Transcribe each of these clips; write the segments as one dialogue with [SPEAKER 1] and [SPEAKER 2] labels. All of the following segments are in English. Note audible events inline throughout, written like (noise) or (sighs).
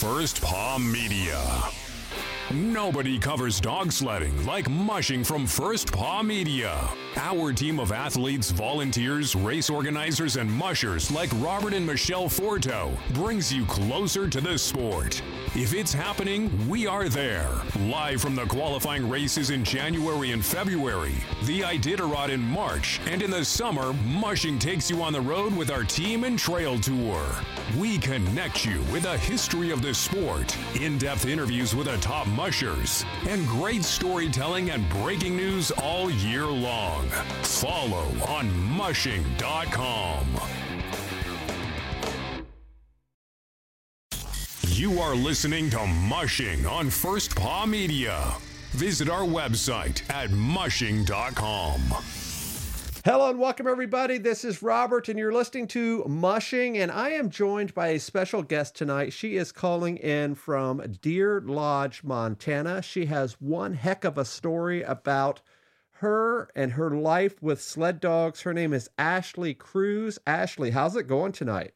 [SPEAKER 1] First Paw Media. Nobody covers dog sledding like mushing from First Paw Media. Our team of athletes, volunteers, race organizers, and mushers like Robert and Michelle Forto brings you closer to the sport. If it's happening, we are there. Live from the qualifying races in January and February, the Iditarod in March, and in the summer, Mushing takes you on the road with our team and trail tour. We connect you with a history of the sport, in depth interviews with the top mushers, and great storytelling and breaking news all year long. Follow on mushing.com. You are listening to Mushing on First Paw Media. Visit our website at mushing.com.
[SPEAKER 2] Hello and welcome, everybody. This is Robert, and you're listening to Mushing. And I am joined by a special guest tonight. She is calling in from Deer Lodge, Montana. She has one heck of a story about her and her life with sled dogs. Her name is Ashley Cruse. Ashley, how's it going tonight?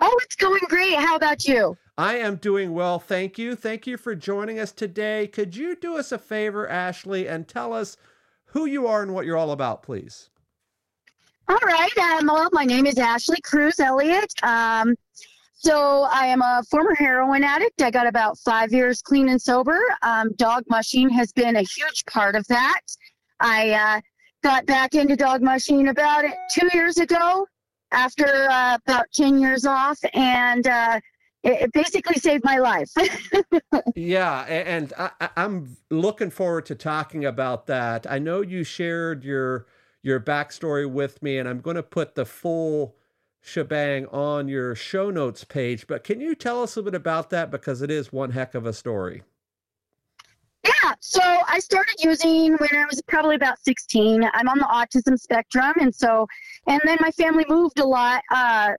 [SPEAKER 3] Oh, it's going great. How about you?
[SPEAKER 2] I am doing well, thank you. Thank you for joining us today. Could you do us a favor, Ashley, and tell us who you are and what you're all about, please?
[SPEAKER 3] All right. Um, well, my name is Ashley Cruse Elliott. Um, so I am a former heroin addict. I got about five years clean and sober. Um, dog mushing has been a huge part of that. I uh, got back into dog mushing about two years ago after uh, about 10 years off, and uh, it, it basically saved my life. (laughs)
[SPEAKER 2] yeah, and I, I'm looking forward to talking about that. I know you shared your your backstory with me, and I'm going to put the full shebang on your show notes page. But can you tell us a little bit about that because it is one heck of a story.
[SPEAKER 3] Yeah, so I started using when I was probably about 16. I'm on the autism spectrum, and so, and then my family moved a lot uh,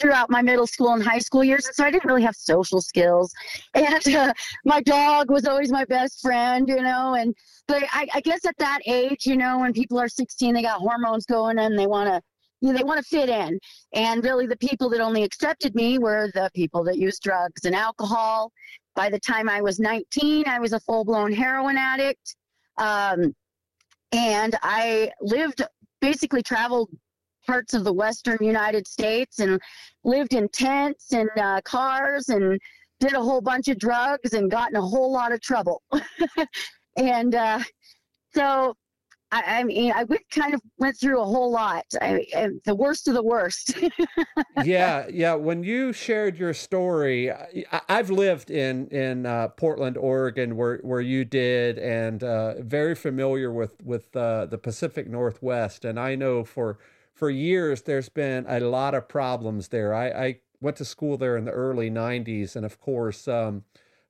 [SPEAKER 3] throughout my middle school and high school years, and so I didn't really have social skills. (laughs) And uh, my dog was always my best friend, you know. And but I, I guess at that age, you know, when people are 16, they got hormones going, and they want to you know, they want to fit in. And really, the people that only accepted me were the people that used drugs and alcohol. By the time I was 19, I was a full blown heroin addict. Um, and I lived, basically traveled parts of the western United States and lived in tents and uh, cars and did a whole bunch of drugs and got in a whole lot of trouble. (laughs) and uh, so I, I, mean, I went, kind of went through a whole lot. I, I, the worst of the worst. (laughs)
[SPEAKER 2] yeah, yeah. When you shared your story, I, have lived in in uh, Portland, Oregon, where where you did, and uh, very familiar with with uh, the Pacific Northwest. And I know for for years there's been a lot of problems there. I, I went to school there in the early '90s, and of course. Um,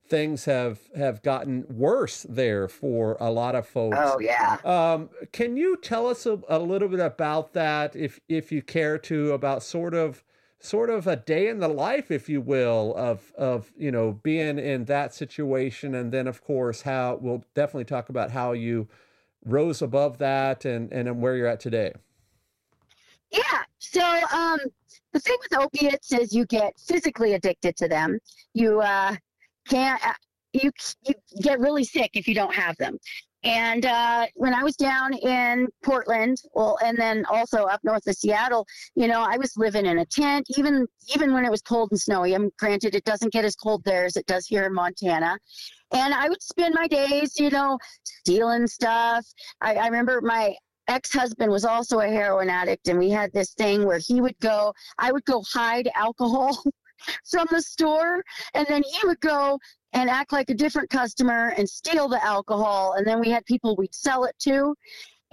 [SPEAKER 2] things have have gotten worse there for a lot of folks.
[SPEAKER 3] Oh yeah.
[SPEAKER 2] Um, can you tell us a, a, little bit about that, if if you care to, about sort of sort of a day in the life, if you will, of of you know being in that situation, and then of course how we'll definitely talk about how you rose above that and and where you're at today.
[SPEAKER 3] Yeah. So um, the thing with opiates is you get physically addicted to them. You uh, can't uh, you you get really sick if you don't have them. And uh, when I was down in Portland, well, and then also up north of Seattle, you know, I was living in a tent, even even when it was cold and snowy. I'm granted it doesn't get as cold there as it does here in Montana. And I would spend my days, you know, stealing stuff. I, I remember my ex-husband was also a heroin addict, and we had this thing where he would go. I would go hide alcohol (laughs) from the store and then he would go and act like a different customer and steal the alcohol and then we had people we'd sell it to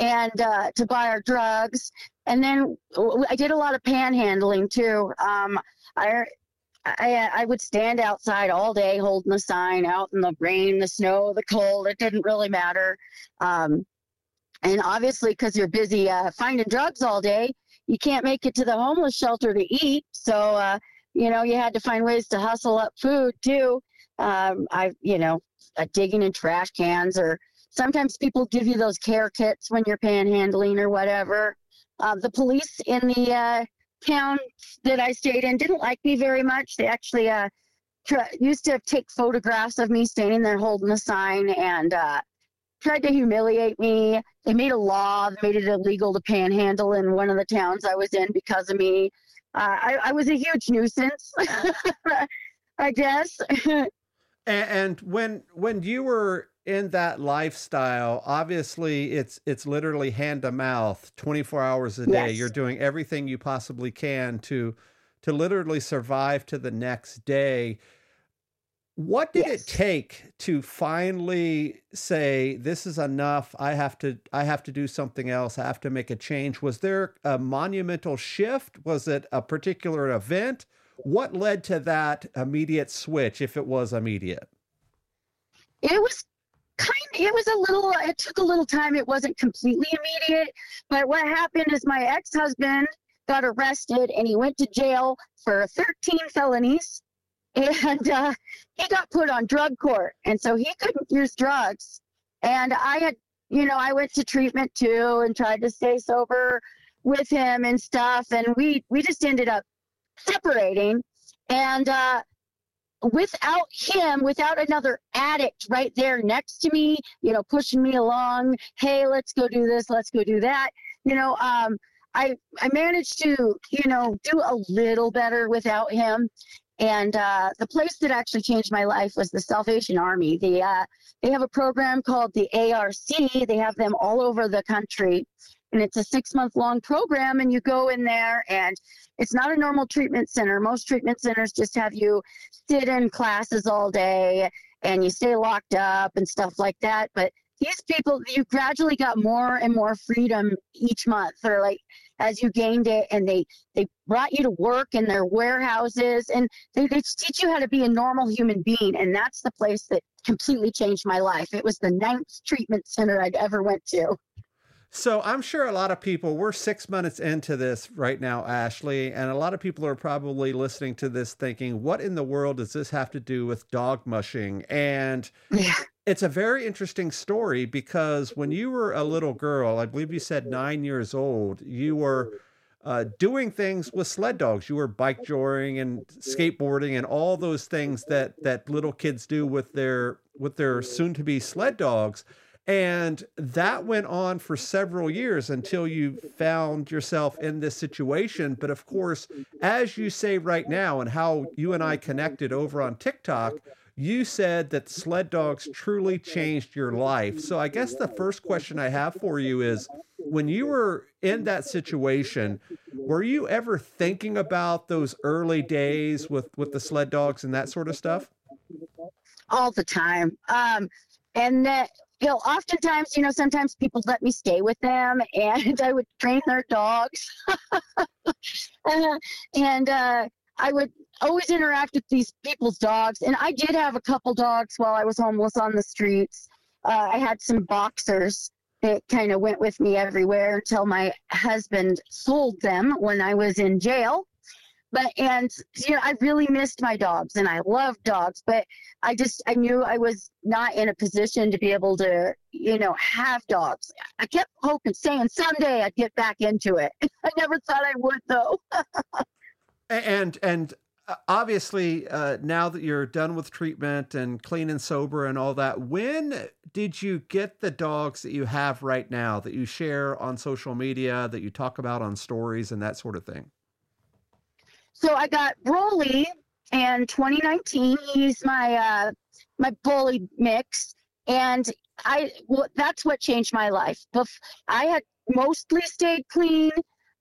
[SPEAKER 3] and uh, to buy our drugs. And then i did a lot of panhandling too. Um, I, I, I would stand outside all day holding the sign out in the rain the snow the cold it didn't really matter. Um, and obviously because you're busy uh, finding drugs all day you can't make it to the homeless shelter to eat. So uh, you know, you had to find ways to hustle up food too. Um, I, you know, uh, digging in trash cans, or sometimes people give you those care kits when you're panhandling or whatever. Uh, the police in the uh, town that I stayed in didn't like me very much. They actually uh, try, used to take photographs of me standing there holding a sign and uh, tried to humiliate me. They made a law that made it illegal to panhandle in one of the towns I was in because of me. Uh, I, I was a huge nuisance, (laughs) I guess. (laughs)
[SPEAKER 2] and, and when when you were in that lifestyle, obviously it's it's literally hand to mouth, twenty four hours a day.
[SPEAKER 3] Yes.
[SPEAKER 2] You're doing everything you possibly can to to literally survive to the next day. What did
[SPEAKER 3] Yes.
[SPEAKER 2] it take to finally say this is enough? I have to I have to do something else. I have to make a change. Was there a monumental shift? Was it a particular event? What led to that immediate switch if it was immediate?
[SPEAKER 3] it was kind of, it was a little, it took a little time. It wasn't completely immediate. But what happened is my ex husband got arrested and he went to jail for 13 felonies. And uh, he got put on drug court. And so he couldn't use drugs. And I had, you know, I went to treatment too and tried to stay sober with him and stuff. And we, we just ended up separating. And, uh, without him, without another addict right there next to me, you know, pushing me along, hey, let's go do this, let's go do that, you know, um, I I managed to, you know, do a little better without him. And uh, the place that actually changed my life was the Salvation Army. The uh, they have a program called the ARC. They have them all over the country, and it's a six month long program. And you go in there, and it's not a normal treatment center. Most treatment centers just have you sit in classes all day and you stay locked up and stuff like that. But these people, you gradually got more and more freedom each month, or like as you gained it, and they they brought you to work in their warehouses, and they they teach you how to be a normal human being, and that's the place that completely changed my life. It was the ninth treatment center I'd ever went to.
[SPEAKER 2] So I'm sure a lot of people, we're six minutes into this right now, Ashley, and a lot of people are probably listening to this thinking, what in the world does this have to do with dog mushing? And (laughs)
[SPEAKER 3] Yeah.
[SPEAKER 2] It's a very interesting story because when you were a little girl, I believe you said nine years old, you were uh, doing things with sled dogs. You were bike joring and skateboarding and all those things that that little kids do with their with their soon to be sled dogs. And that went on for several years until you found yourself in this situation. But of course, as you say right now, and how you and I connected over on TikTok, you said that sled dogs truly changed your life. So I guess the first question I have for you is when you were in that situation, were you ever thinking about those early days with, with the sled dogs and that sort of stuff?
[SPEAKER 3] all the time. Um, and that, you know, oftentimes, you know, sometimes people let me stay with them and (laughs) I would train their dogs. (laughs) uh, and uh, I would always interact with these people's dogs. And I did have a couple dogs while I was homeless on the streets. Uh, I had some boxers that kind of went with me everywhere until my husband sold them when I was in jail but and you know i really missed my dogs and i love dogs but i just i knew i was not in a position to be able to you know have dogs i kept hoping saying someday i'd get back into it (laughs) i never thought i would though (laughs)
[SPEAKER 2] And and uh, obviously, uh, now that you're done with treatment and clean and sober and all that, when did you get the dogs that you have right now that you share on social media, that you talk about on stories and that sort of thing?
[SPEAKER 3] so i got broly in 2019 he's my uh my bully mix. And i well, that's what changed my life. Bef- i had mostly stayed clean.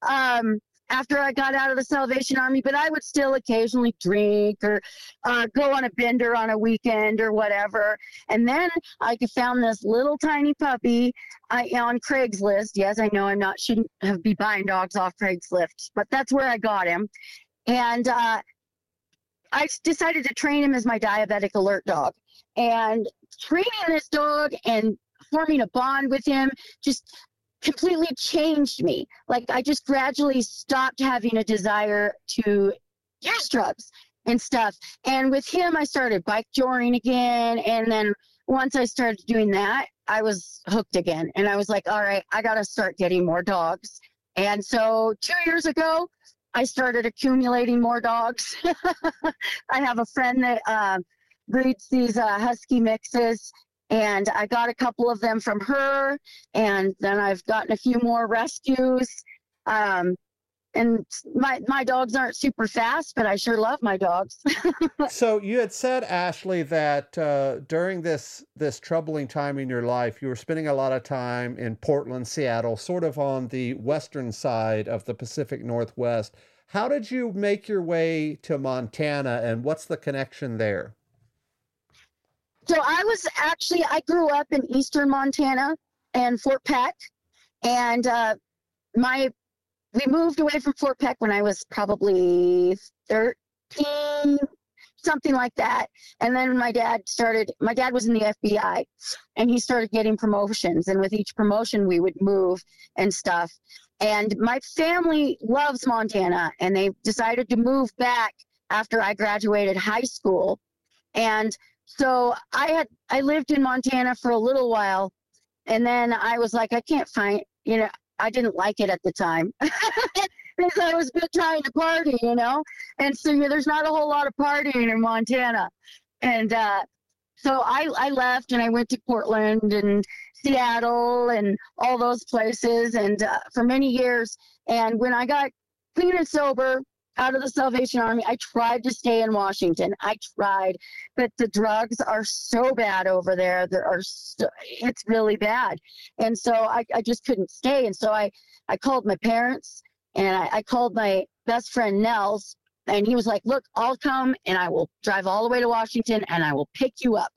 [SPEAKER 3] Um after I got out of the Salvation Army, but I would still occasionally drink or uh, go on a bender on a weekend or whatever. And then I found this little tiny puppy uh, on Craigslist. Yes, I know I'm not shouldn't have be buying dogs off Craigslist, but that's where I got him. And uh, I decided to train him as my diabetic alert dog. And training this dog and forming a bond with him just completely changed me. Like I just gradually stopped having a desire to use drugs and stuff. And with him, I started bike joring again. And then once I started doing that, I was hooked again. And I was like, all right, I got to start getting more dogs. And so two years ago, I started accumulating more dogs. (laughs) I have a friend that uh, breeds these uh, husky mixes, and I got a couple of them from her, and then I've gotten a few more rescues. Um, and my my dogs aren't super fast, but I sure love my dogs. (laughs)
[SPEAKER 2] so you had said, Ashley, that uh, during this this troubling time in your life, you were spending a lot of time in Portland, Seattle, sort of on the western side of the Pacific Northwest. How did you make your way to Montana, and what's the connection there?
[SPEAKER 3] So I was actually I grew up in eastern Montana and Fort Peck, and uh, my we moved away from Fort Peck when I was probably 13, something like that. And then my dad started, my dad was in the FBI and he started getting promotions. And with each promotion, we would move and stuff. And my family loves Montana and they decided to move back after I graduated high school. And so I had, I lived in Montana for a little while. And then I was like, I can't find, you know, I didn't like it at the time (laughs) because I was trying to party, you know. And so you know, there's not a whole lot of partying in Montana, and uh, so I I left and I went to Portland and Seattle and all those places, and uh, for many years. And when I got clean and sober, out of the Salvation Army. I tried to stay in Washington. I tried, but the drugs are so bad over there. There are so, it's really bad, and so I, I just couldn't stay. And so I I called my parents and I, I called my best friend Nels, and he was like, "Look, I'll come and I will drive all the way to Washington and I will pick you up."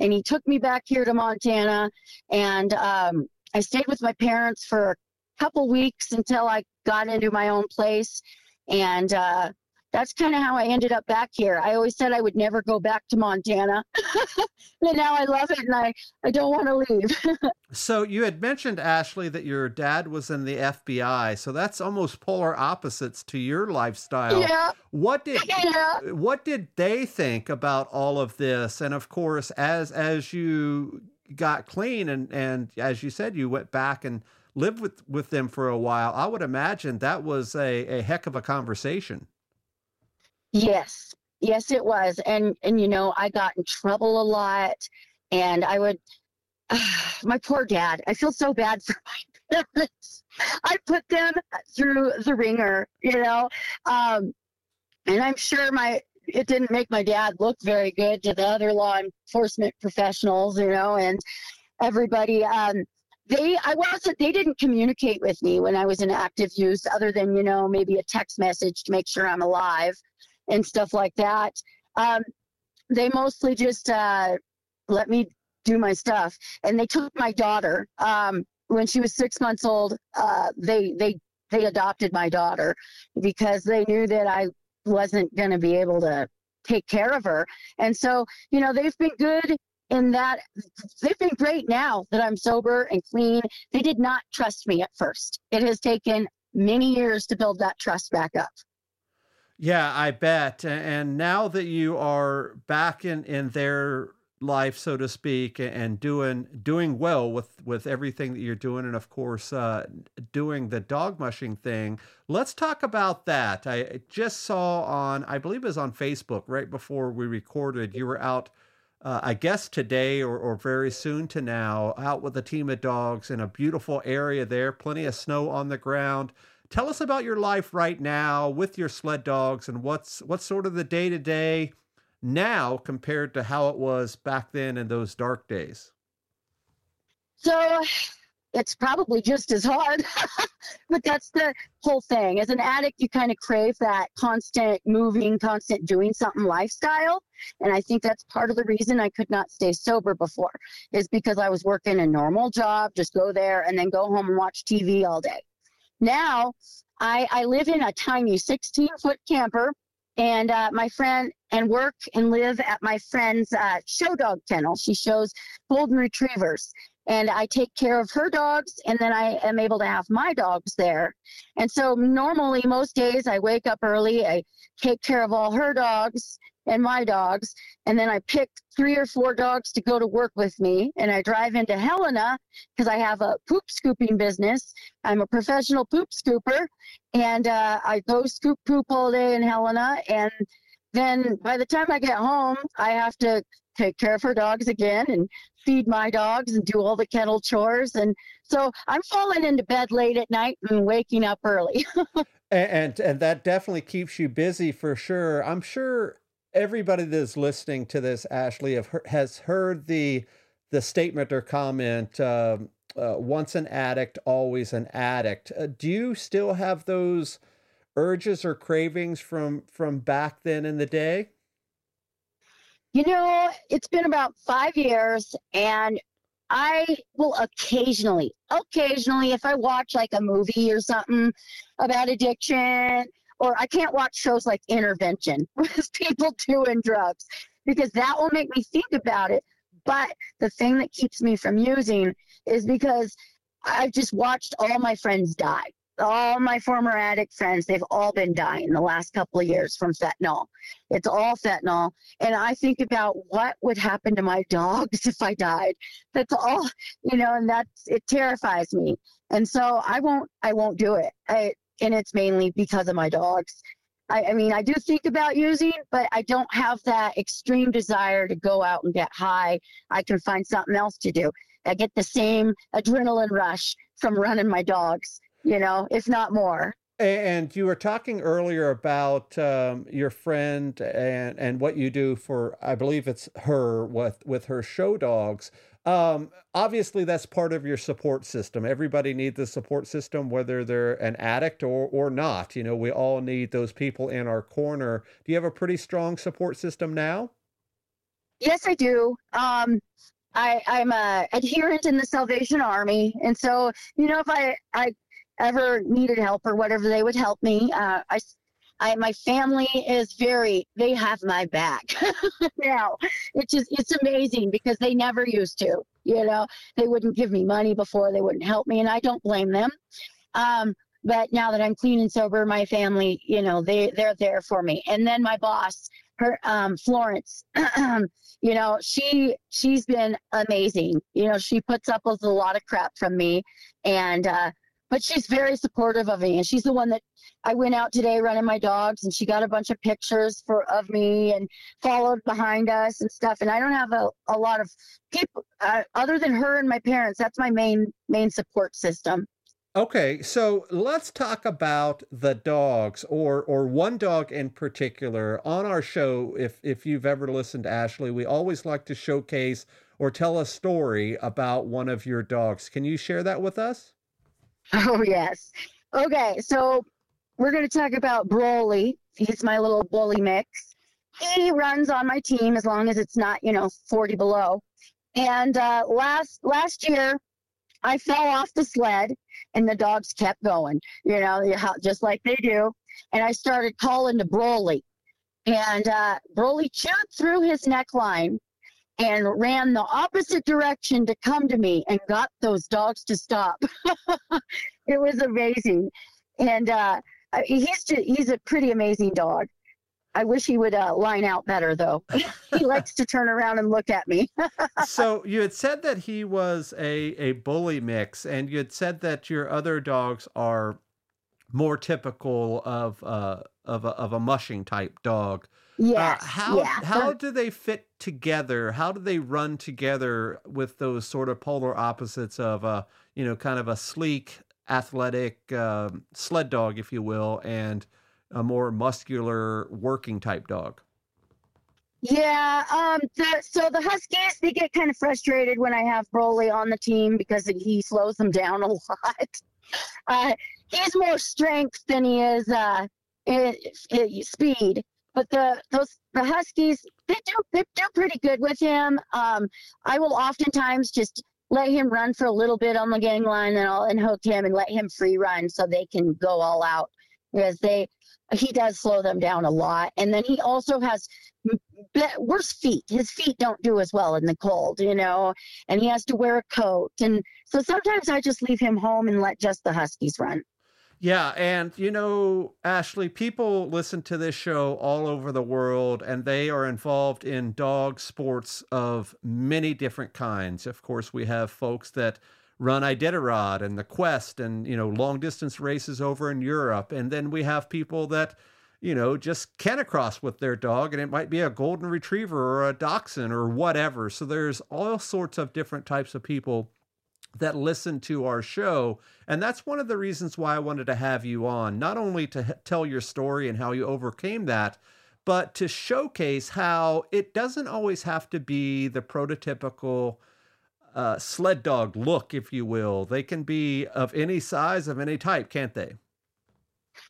[SPEAKER 3] And he took me back here to Montana, and um, I stayed with my parents for a couple weeks until I got into my own place and uh, that's kind of how I ended up back here. I always said I would never go back to Montana, (laughs) but now I love it and I, I don't want to leave. (laughs)
[SPEAKER 2] so you had mentioned Ashley that your dad was in the FBI, so that's almost polar opposites to your lifestyle.
[SPEAKER 3] Yeah.
[SPEAKER 2] What did (laughs) yeah. what did they think about all of this? And of course, as as you got clean and and as you said, you went back and lived with, with them for a while, I would imagine that was a, a heck of a conversation.
[SPEAKER 3] Yes, yes, it was. And, and, you know, I got in trouble a lot and I would, uh, (sighs) my poor dad, I feel so bad for (laughs) my parents. I put them through the wringer, you know, um, and I'm sure my, it didn't make my dad look very good to the other law enforcement professionals, you know, and everybody. Um, they i wasn't they didn't communicate with me when i was in active use other than you know maybe a text message to make sure i'm alive and stuff like that. Um, they mostly just uh, let me do my stuff. And they took my daughter um, when she was six months old uh, they they they adopted my daughter because they knew that i wasn't going to be able to take care of her. And so you know they've been good in that they've been great now that I'm sober and clean. They did not trust me at first. It has taken many years to build that trust back up.
[SPEAKER 2] Yeah, I bet. And now that you are back in, in their life, so to speak, and doing doing well with with everything that you're doing, and of course uh, doing the dog mushing thing. Let's talk about that. I just saw on, I believe it was on Facebook right before we recorded. You were out uh, I guess today or, or very soon to now, out with a team of dogs in a beautiful area there, plenty of snow on the ground. Tell us about your life right now with your sled dogs and what's what's sort of the day to day now compared to how it was back then in those dark days.
[SPEAKER 3] So it's probably just as hard. (laughs) but that's the whole thing. As an addict, you kind of crave that constant moving, constant doing something lifestyle. And I think that's part of the reason I could not stay sober before, is because I was working a normal job, just go there and then go home and watch TV all day. Now, I, I live in a tiny 16 foot camper and uh, my friend and work and live at my friend's uh, show dog kennel. She shows golden retrievers and I take care of her dogs, and then I am able to have my dogs there. And so, normally, most days, I wake up early, I take care of all her dogs, and my dogs. And then I pick three or four dogs to go to work with me. And I drive into Helena because I have a poop scooping business. I'm a professional poop scooper. And uh, I go scoop poop all day in Helena. And then by the time I get home, I have to take care of her dogs again and feed my dogs and do all the kennel chores. And so I'm falling into bed late at night and waking up early. (laughs)
[SPEAKER 2] and, and, and that definitely keeps you busy for sure. I'm sure everybody that's listening to this, Ashley, have, has heard the the statement or comment. Um, uh, once an addict, always an addict. Uh, do you still have those urges or cravings from from back then in the day?
[SPEAKER 3] You know, it's been about five years, and I will occasionally, occasionally, if I watch like a movie or something about addiction, or I can't watch shows like Intervention (laughs) with people doing drugs because that will make me think about it. But the thing that keeps me from using is because I've just watched all my friends die all my former addict friends, they've all been dying the last couple of years from fentanyl. It's all fentanyl. And I think about what would happen to my (laughs) dogs if I died. That's all, you know, and that's, it terrifies me. And so I won't, I won't do it. I, and it's mainly because of my dogs. I, I mean, I do think about using, but I don't have that extreme desire to go out and get high. I can find something else to do. I get the same adrenaline rush from running my dogs you know, if not more.
[SPEAKER 2] And you were talking earlier about um, your friend and and what you do for, I believe it's her with with her show dogs. Um, obviously, that's part of your support system. Everybody needs a support system, whether they're an addict or or not. You know, we all need those people in our corner. Do you have a pretty strong support system now?
[SPEAKER 3] Yes, I do. Um, I, I'm a adherent in the Salvation Army, and so you know, if I I ever needed help or whatever, they would help me. Uh, I, I, my family is very, they have my back (laughs) now. It's just, it's amazing because they never used to, you know, they wouldn't give me money before, they wouldn't help me, and I don't blame them. Um, but now that I'm clean and sober, my family, you know, they, they're there for me. And then my boss, her, um, Florence, (clears throat) you know, she, she's been amazing. You know, she puts up with a lot of crap from me and, uh, but she's very supportive of me and she's the one that i went out today running my dogs and she got a bunch of pictures for of me and followed behind us and stuff and i don't have a, a lot of people uh, other than her and my parents that's my main main support system.
[SPEAKER 2] Okay so let's talk about the dogs or or one dog in particular. On our show if if you've ever listened to ashley we always like to showcase or tell a story about one of your dogs. Can you share that with us (laughs)
[SPEAKER 3] Oh, yes. Okay, so we're going to talk about Broly. He's my little bully mix. He runs on my team as long as it's not, you know, 40 below. And uh, last last year, I fell off the sled, and the dogs kept going, you know, just like they do. And I started calling to Broly, and uh, Broly chewed through his neckline and ran the opposite direction to come to me and got those dogs to stop. (laughs) it was amazing. And uh, he's just, he's a pretty amazing dog. I wish he would uh, line out better, though. (laughs) he likes to turn around and look at me. (laughs)
[SPEAKER 2] so you had said that he was a a bully mix, and you had said that your other dogs are more typical of uh, of a, of a mushing type dog.
[SPEAKER 3] Yes.
[SPEAKER 2] Uh, how
[SPEAKER 3] yeah.
[SPEAKER 2] how do they fit together? How do they run together with those sort of polar opposites of a you know kind of a sleek, athletic um, sled dog, if you will, and a more muscular working type dog?
[SPEAKER 3] Yeah, um, the, so the Huskies they get kind of frustrated when I have Broly on the team because he slows them down (laughs) a lot. Uh, he's more strength than he is uh, it, it, speed. But the those the Huskies they do they do pretty good with him. Um, I will oftentimes just let him run for a little bit on the gang line and I'll unhook him and let him free run so they can go all out because they he does slow them down a lot. And then he also has worse feet. His feet don't do as well in the cold you know and he has to wear a coat. And so sometimes i just leave him home and let just the huskies run
[SPEAKER 2] Yeah, and you know, Ashley, people listen to this show all over the world and they are involved in dog sports of many different kinds. Of course, we have folks that run Iditarod and the Quest and, you know, long distance races over in Europe. And then we have people that, you know, just canicross with their dog and it might be a golden retriever or a dachshund or whatever. So there's all sorts of different types of people that listen to our show. And that's one of the reasons why I wanted to have you on, not only to h- tell your story and how you overcame that, but to showcase how it doesn't always have to be the prototypical uh, sled dog look, if you will. They can be of any size, of any type, can't they?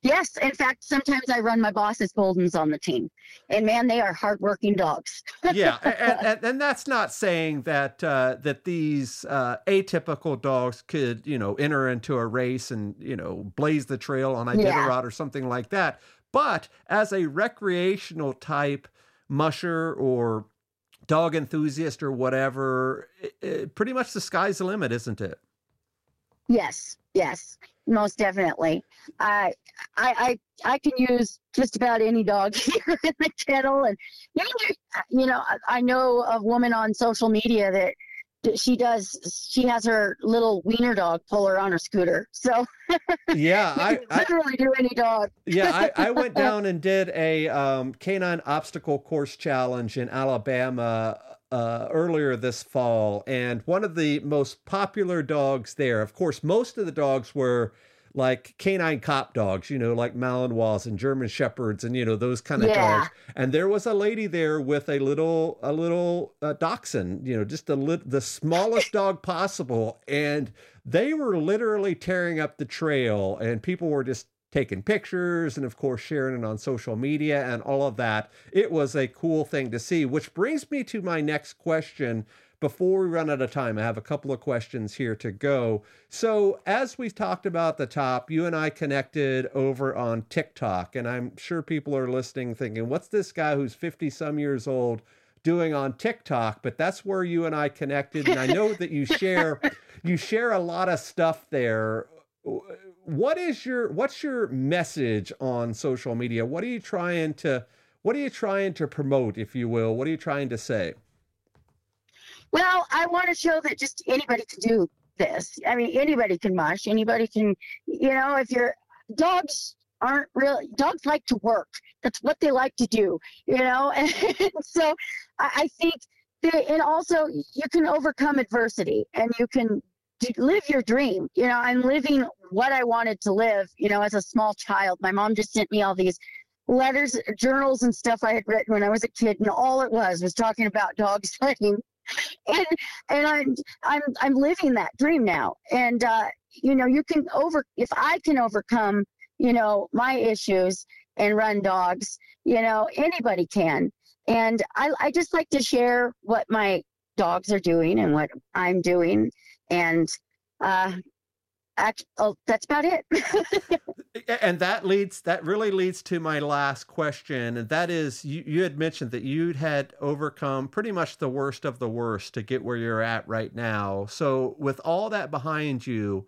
[SPEAKER 3] Yes, in fact, sometimes I run my boss's Goldens on the team, and man, they are hardworking dogs. (laughs)
[SPEAKER 2] yeah, and, and, and, that's not saying that uh, that these uh, atypical dogs could, you know, enter into a race and you know blaze the trail on Iditarod yeah. or something like that. But as a recreational type musher or dog enthusiast or whatever, it, it, pretty much the sky's the limit, isn't it?
[SPEAKER 3] Yes, yes, most definitely. I, I, I, I can use just about any dog (laughs) here in the kennel, and you know, I know a woman on social media that she does she has her little wiener dog pull her on her scooter so
[SPEAKER 2] yeah (laughs) i
[SPEAKER 3] literally do any dog
[SPEAKER 2] yeah I, I went (laughs) down and did a um, canine obstacle course challenge in alabama uh, earlier this fall and one of the most popular dogs there of course most of the dogs were like canine cop dogs, you know, like Malinois and German Shepherds and you know those kind of yeah. dogs. And there was a lady there with a little a little uh, dachshund, you know, just a lit, the smallest dog possible, and they were literally tearing up the trail, and people were just taking pictures and of course sharing it on social media and all of that. It was a cool thing to see, which brings me to my next question before we run out of time, I have a couple of questions here to go. So, as we talked about the top, you and I connected over on TikTok, and I'm sure people are listening thinking, what's this guy who's 50 some years old doing on TikTok? But that's where you and I connected, and I know that you share (laughs) you share a lot of stuff there. What is your what's your message on social media? What are you trying to what are you trying to promote, if you will? What are you trying to say?
[SPEAKER 3] Well, I want to show that just anybody can do this. I mean, anybody can mush. Anybody can, you know, if your dogs aren't really dogs like to work. That's what they like to do, you know. (laughs) And so, I, I think that, and also you can overcome adversity and you can live your dream. You know, I'm living what I wanted to live. You know, as a small child, my mom just sent me all these letters, journals, and stuff I had written when I was a kid, and all it was was talking about dog (laughs) sledding and and I'm I'm I'm living that dream now. And uh, you know, you can over if I can overcome, you know, my issues and run dogs, you know, anybody can. And I I just like to share what my dogs are doing and what I'm doing and uh act, oh, that's about it. (laughs)
[SPEAKER 2] and that leads that really leads to my last question, and that is you, you had mentioned that you'd had overcome pretty much the worst of the worst to get where you're at right now. So with all that behind you,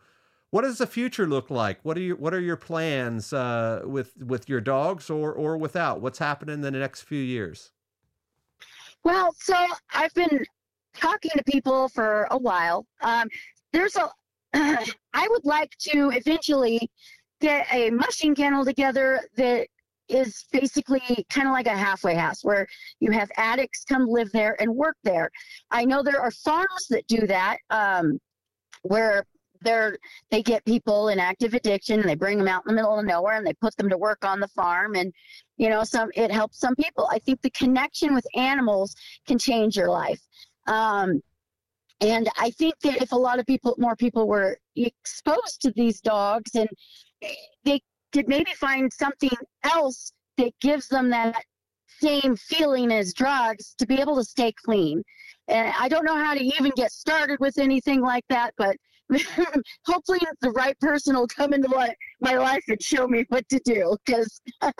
[SPEAKER 2] what does the future look like? What are your what are your plans uh, with with your dogs or or without? What's happening in the next few years?
[SPEAKER 3] Well, so I've been talking to people for a while. Um, there's a (clears throat) I would like to eventually get a mushing kennel together that is basically kind of like a halfway house where you have addicts come live there and work there. I know there are farms that do that um, where they're they get people in active addiction and they bring them out in the middle of nowhere and they put them to work on the farm and you know some it helps some people i think the connection with animals can change your life um, and I think that if a lot of people, more people were exposed to these dogs and they could maybe find something else that gives them that same feeling as drugs to be able to stay clean. And I don't know how to even get started with anything like that, but (laughs) hopefully the right person will come into my, my life and show me what to do because (laughs)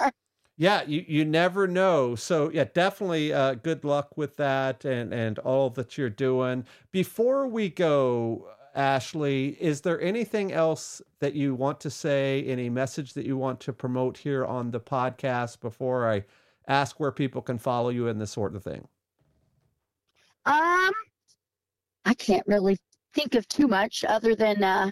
[SPEAKER 2] yeah, you, you never know. So yeah, definitely uh, good luck with that and and all that you're doing. Before we go, Ashley. Is there anything else that you want to say? Any message that you want to promote here on the podcast before I ask where people can follow you and this sort of thing?
[SPEAKER 3] Um, I can't really think of too much other than, uh,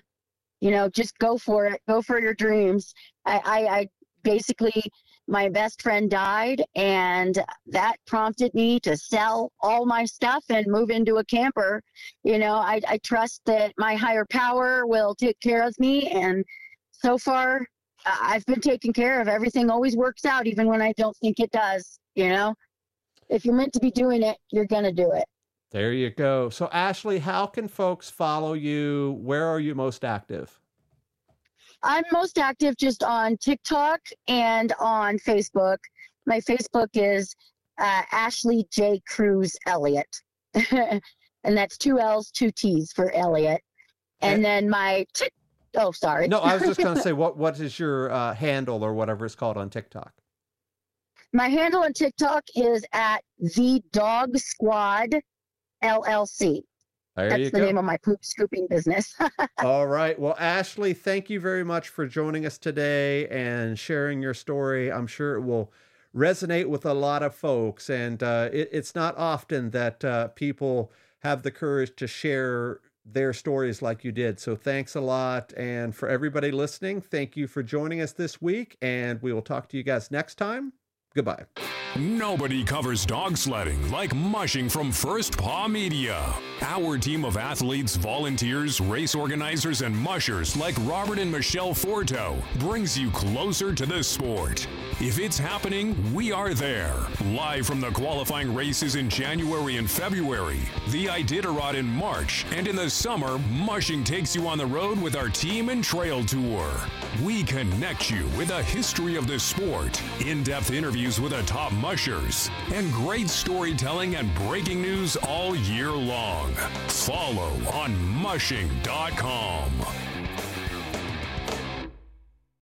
[SPEAKER 3] you know, just go for it. Go for your dreams. I, I, I basically my best friend died and that prompted me to sell all my stuff and move into a camper. You know I, I, trust that my higher power will take care of me and so far i've been taken care of everything always works out even when i don't think it does you know? If you're meant to be doing it you're gonna do it.
[SPEAKER 2] There you go. So ashley how can folks follow you? Where are you most active
[SPEAKER 3] I'm most active just on TikTok and on Facebook. My Facebook is uh, Ashley J. Cruse Elliott. (laughs) and that's two L's, two T's for Elliott. And then my, t- oh, sorry.
[SPEAKER 2] No, I was just going (laughs) to say, what what is your uh, handle or whatever it's called on TikTok?
[SPEAKER 3] My handle on TikTok is at the Dog Squad LLC.
[SPEAKER 2] There
[SPEAKER 3] That's the
[SPEAKER 2] go.
[SPEAKER 3] name of my poop scooping business. (laughs)
[SPEAKER 2] All right. Well, Ashley, thank you very much for joining us today and sharing your story. I'm sure it will resonate with a lot of folks. And uh, it, it's not often that uh, people have the courage to share their stories like you did. So thanks a lot. And for everybody listening, thank you for joining us this week. And we will talk to you guys next time. Goodbye.
[SPEAKER 1] Nobody covers dog sledding like mushing from First Paw Media. Our team of athletes, volunteers, race organizers, and mushers like Robert and Michelle Forto brings you closer to the sport. If it's happening, we are there. Live from the qualifying races in January and February, the Iditarod in March, and in the summer, mushing takes you on the road with our team and trail tour. We connect you with a history of the sport, in depth interviews with a top mushers, and great storytelling and breaking news all year long. Follow on mushing.com.